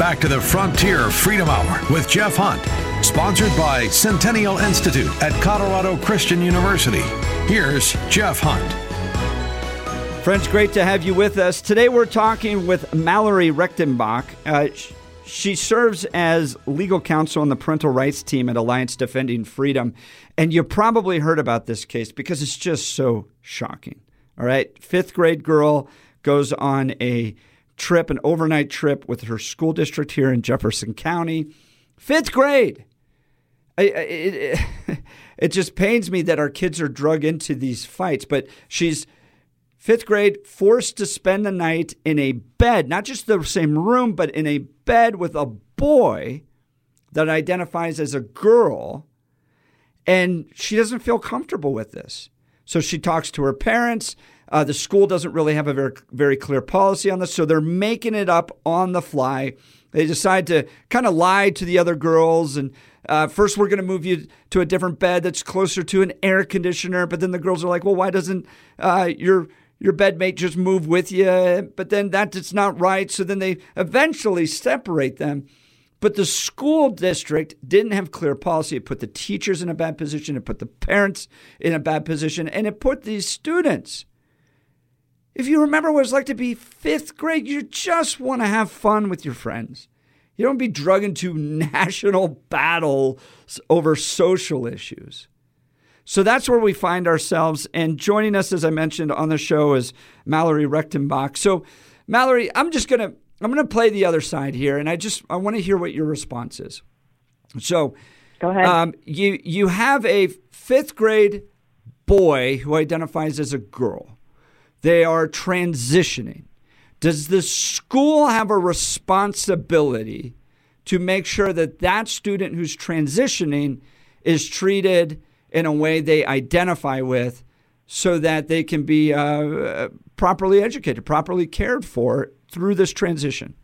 back to the Frontier Freedom Hour with Jeff Hunt, sponsored by Centennial Institute at Colorado Christian University. Here's Jeff Hunt. Friends, great to have you with us. Today we're talking with Mallory Rectenbach. Uh, she serves as legal counsel on the parental rights team at Alliance Defending Freedom. And you probably heard about this case because it's just so shocking. All right. Fifth grade girl goes on a trip, an overnight trip with her school district here in Jefferson County. Fifth grade. It, it, it, just pains me that our kids are drug into these fights, but she's fifth grade, forced to spend the night in a bed, not just the same room, but in a bed with a boy that identifies as a girl. And she doesn't feel comfortable with this. So she talks to her parents. Uh, the school doesn't really have a very, very clear policy on this. So they're making it up on the fly. They decide to kind of lie to the other girls and uh, first we're going to move you to a different bed that's closer to an air conditioner but then the girls are like well why doesn't uh, your your bedmate just move with you, but then that's not right. So then they eventually separate them. But the school district didn't have clear policy. It put the teachers in a bad position, it put the parents in a bad position, and it put these students. If you remember what it's like to be fifth grade, you just want to have fun with your friends. You don't be drug into national battles over social issues. So that's where we find ourselves. And joining us, as I mentioned on the show, is Mallory Rectenbach. So, Mallory, I'm just gonna I'm gonna play the other side here, and I just I want to hear what your response is. So, go ahead. Um, you you have a fifth grade boy who identifies as a girl. They are transitioning. Does the school have a responsibility to make sure that that student who's transitioning is treated in a way they identify with so that they can be uh, properly educated, properly cared for through this transition?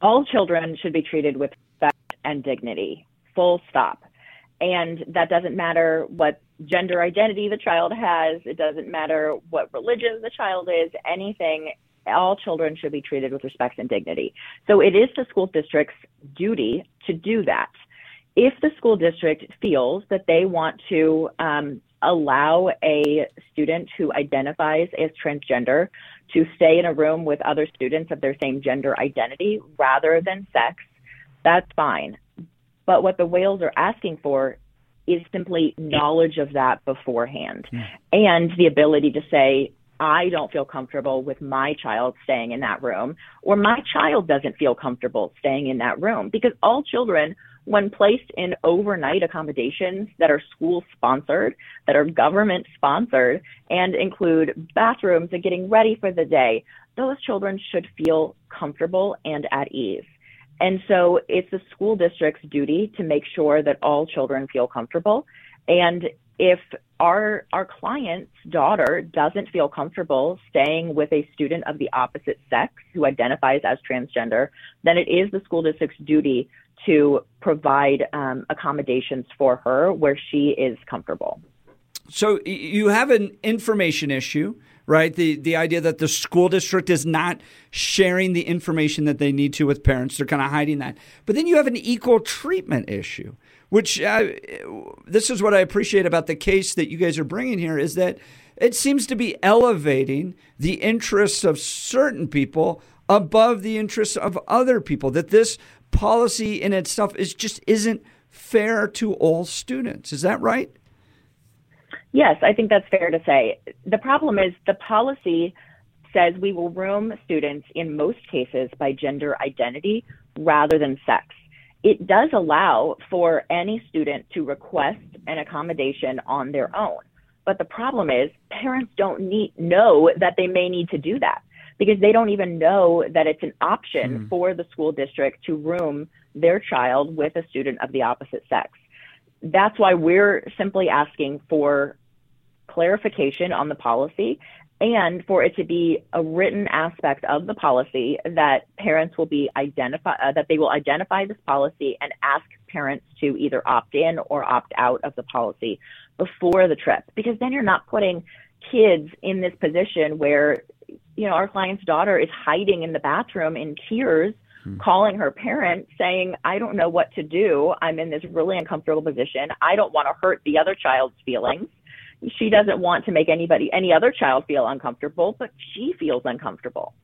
All children should be treated with respect and dignity, full stop. And that doesn't matter what gender identity the child has, it doesn't matter what religion the child is, anything. All children should be treated with respect and dignity. So it is the school district's duty to do that if the school district feels that they want to um, allow a student who identifies as transgender to stay in a room with other students of their same gender identity rather than sex, that's fine. But what the Wales are asking for is simply knowledge of that beforehand and the ability to say, I don't feel comfortable with my child staying in that room, or my child doesn't feel comfortable staying in that room because all children when placed in overnight accommodations that are school sponsored, that are government sponsored, and include bathrooms and getting ready for the day, those children should feel comfortable and at ease. And so it's the school district's duty to make sure that all children feel comfortable. And if our our client's daughter doesn't feel comfortable staying with a student of the opposite sex who identifies as transgender, then it is the school district's duty to provide um, accommodations for her where she is comfortable. So you have an information issue, right? The the idea that the school district is not sharing the information that they need to with parents; they're kind of hiding that. But then you have an equal treatment issue, which uh, this is what I appreciate about the case that you guys are bringing here is that it seems to be elevating the interests of certain people above the interests of other people. That this policy in itself is just isn't fair to all students. Is that right? Yes, I think that's fair to say. The problem is the policy says we will room students in most cases by gender identity rather than sex. It does allow for any student to request an accommodation on their own. But the problem is parents don't need know that they may need to do that because they don't even know that it's an option mm. for the school district to room their child with a student of the opposite sex. That's why we're simply asking for clarification on the policy and for it to be a written aspect of the policy that parents will be identify uh, that they will identify this policy and ask parents to either opt in or opt out of the policy before the trip because then you're not putting kids in this position where you know, our client's daughter is hiding in the bathroom in tears, hmm. calling her parent saying, I don't know what to do. I'm in this really uncomfortable position. I don't want to hurt the other child's feelings. She doesn't want to make anybody, any other child feel uncomfortable, but she feels uncomfortable.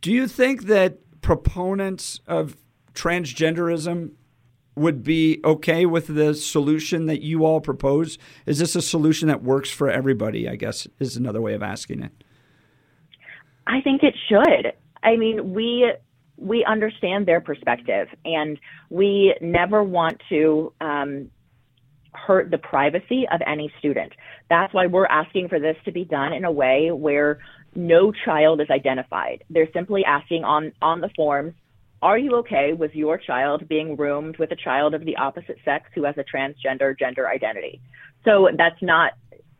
Do you think that proponents of transgenderism would be okay with the solution that you all propose? Is this a solution that works for everybody? I guess is another way of asking it. I think it should. I mean, we we understand their perspective, and we never want to um, hurt the privacy of any student. That's why we're asking for this to be done in a way where no child is identified. They're simply asking on on the forms are you okay with your child being roomed with a child of the opposite sex who has a transgender gender identity? So that's not,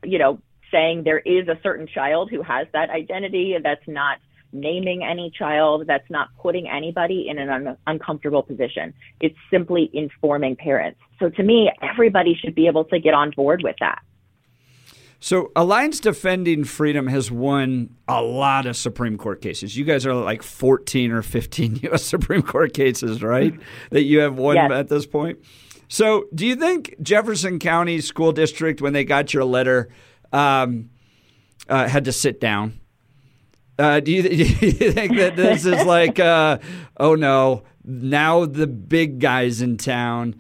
you know, saying there is a certain child who has that identity. That's not naming any child. That's not putting anybody in an un- uncomfortable position. It's simply informing parents. So to me, everybody should be able to get on board with that. So, Alliance Defending Freedom has won a lot of Supreme Court cases. You guys are like 14 or 15 U.S. Supreme Court cases, right? that you have won yes. at this point. So, do you think Jefferson County School District, when they got your letter, um, uh, had to sit down? Uh, do, you, do, you, think that this is like, uh, oh no, now the big guys in town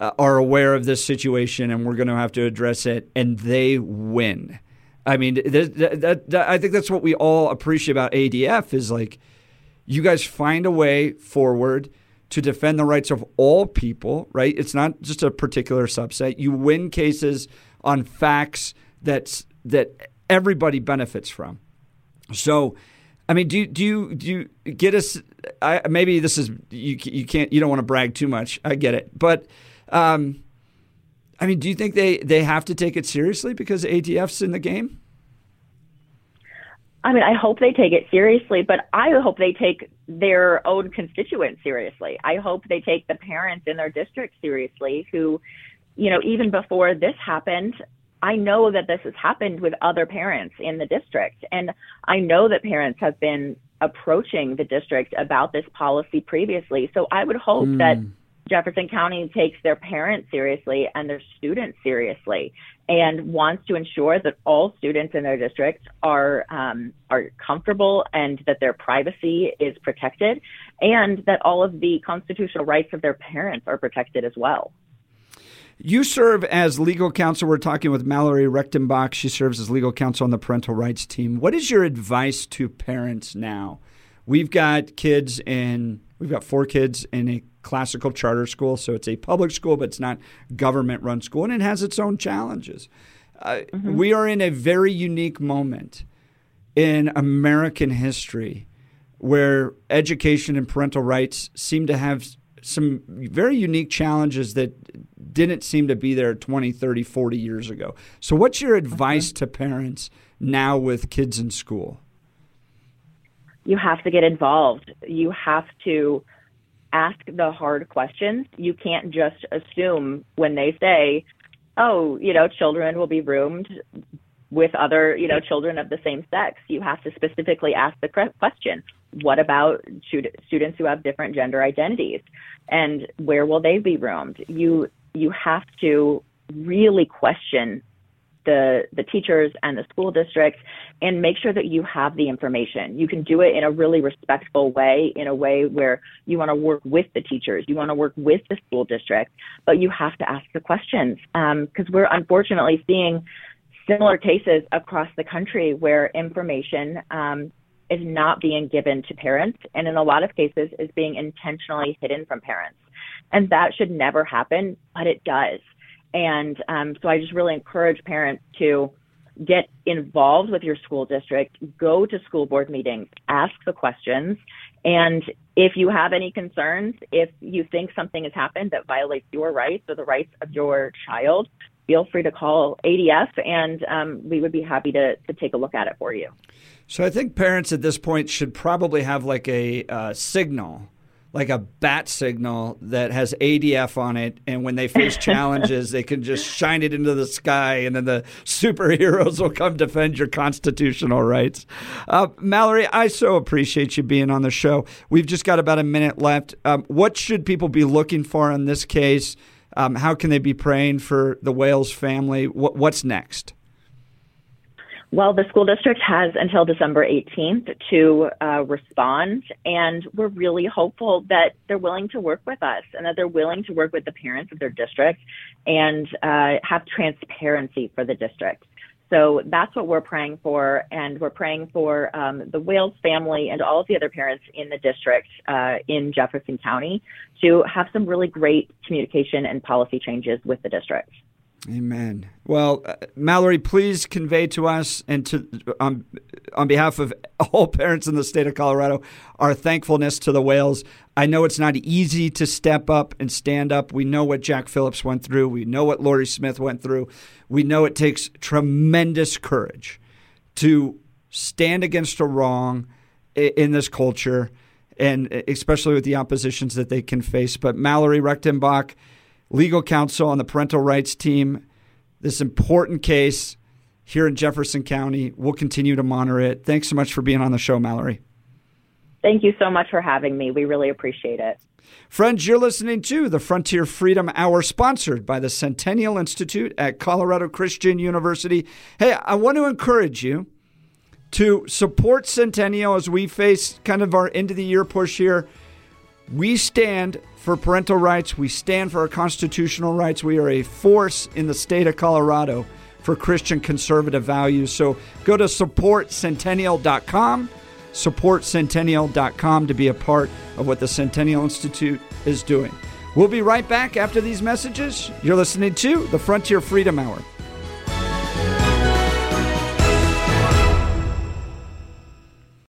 uh, are aware of this situation and we're going to have to address it, and they win. I mean, that, that, that, I think that's what we all appreciate about ADF is like you guys find a way forward to defend the rights of all people, right? It's not just a particular subset. You win cases on facts that's that everybody benefits from. So, I mean, do do you do you get us? I, maybe this is you. You can't. You don't want to brag too much. I get it, but um, I mean, do you think they, they have to take it seriously because ADF's in the game? I mean, I hope they take it seriously, but I hope they take their own constituents seriously. I hope they take the parents in their district seriously who, you know, even before this happened, I know that this has happened with other parents in the district. And I know that parents have been approaching the district about this policy previously. So I would hope mm. that Jefferson County takes their parents seriously and their students seriously and wants to ensure that all students in their district are um, are comfortable and that their privacy is protected and that all of the constitutional rights of their parents are protected as well. You serve as legal counsel. We're talking with Mallory Rectenbach. She serves as legal counsel on the parental rights team. What is your advice to parents now? We've got kids in, we've got four kids in a classical charter school, so it's a public school, but it's not government run school, and it has its own challenges. Uh, mm-hmm. We are in a very unique moment in American history where education and parental rights seem to have some very unique challenges that didn't seem to be there 20, 30, 40 years ago. So, what's your advice to parents now with kids in school? You have to get involved. You have to ask the hard questions. You can't just assume when they say, oh, you know, children will be roomed with other, you know, children of the same sex. You have to specifically ask the question, what about students who have different gender identities and where will they be roomed? You you have to really question the the teachers and the school districts and make sure that you have the information. You can do it in a really respectful way, in a way where you want to work with the teachers, you want to work with the school district, but you have to ask the questions because um, we're unfortunately seeing similar cases across the country where information um, is not being given to parents, and in a lot of cases is being intentionally hidden from parents. And that should never happen, but it does. And um, so I just really encourage parents to get involved with your school district, go to school board meetings, ask the questions. And if you have any concerns, if you think something has happened that violates your rights or the rights of your child, feel free to call ADF and um, we would be happy to, to take a look at it for you. So I think parents at this point should probably have like a uh, signal like a bat signal that has ADF on it, and when they face challenges, they can just shine it into the sky, and then the superheroes will come defend your constitutional rights. Uh, Mallory, I so appreciate you being on the show. We've just got about a minute left. Um, what should people be looking for in this case? Um, how can they be praying for the Wales family? What, what's next? Well, the school district has until December 18th to uh, respond, and we're really hopeful that they're willing to work with us and that they're willing to work with the parents of their district and uh, have transparency for the district. So that's what we're praying for, and we're praying for um, the Wales family and all of the other parents in the district uh, in Jefferson County to have some really great communication and policy changes with the district. Amen. Well, uh, Mallory, please convey to us and to um, on behalf of all parents in the state of Colorado our thankfulness to the Wales. I know it's not easy to step up and stand up. We know what Jack Phillips went through. We know what Lorie Smith went through. We know it takes tremendous courage to stand against a wrong in this culture, and especially with the oppositions that they can face. But Mallory Rectenbach legal counsel on the parental rights team. This important case here in Jefferson County. We'll continue to monitor it. Thanks so much for being on the show, Mallory. Thank you so much for having me. We really appreciate it. Friends, you're listening to the Frontier Freedom Hour, sponsored by the Centennial Institute at Colorado Christian University. Hey, I want to encourage you to support Centennial as we face kind of our end of the year push here. We stand for parental rights. We stand for our constitutional rights. We are a force in the state of Colorado for Christian conservative values. So go to supportcentennial.com, supportcentennial.com to be a part of what the Centennial Institute is doing. We'll be right back after these messages. You're listening to the Frontier Freedom Hour.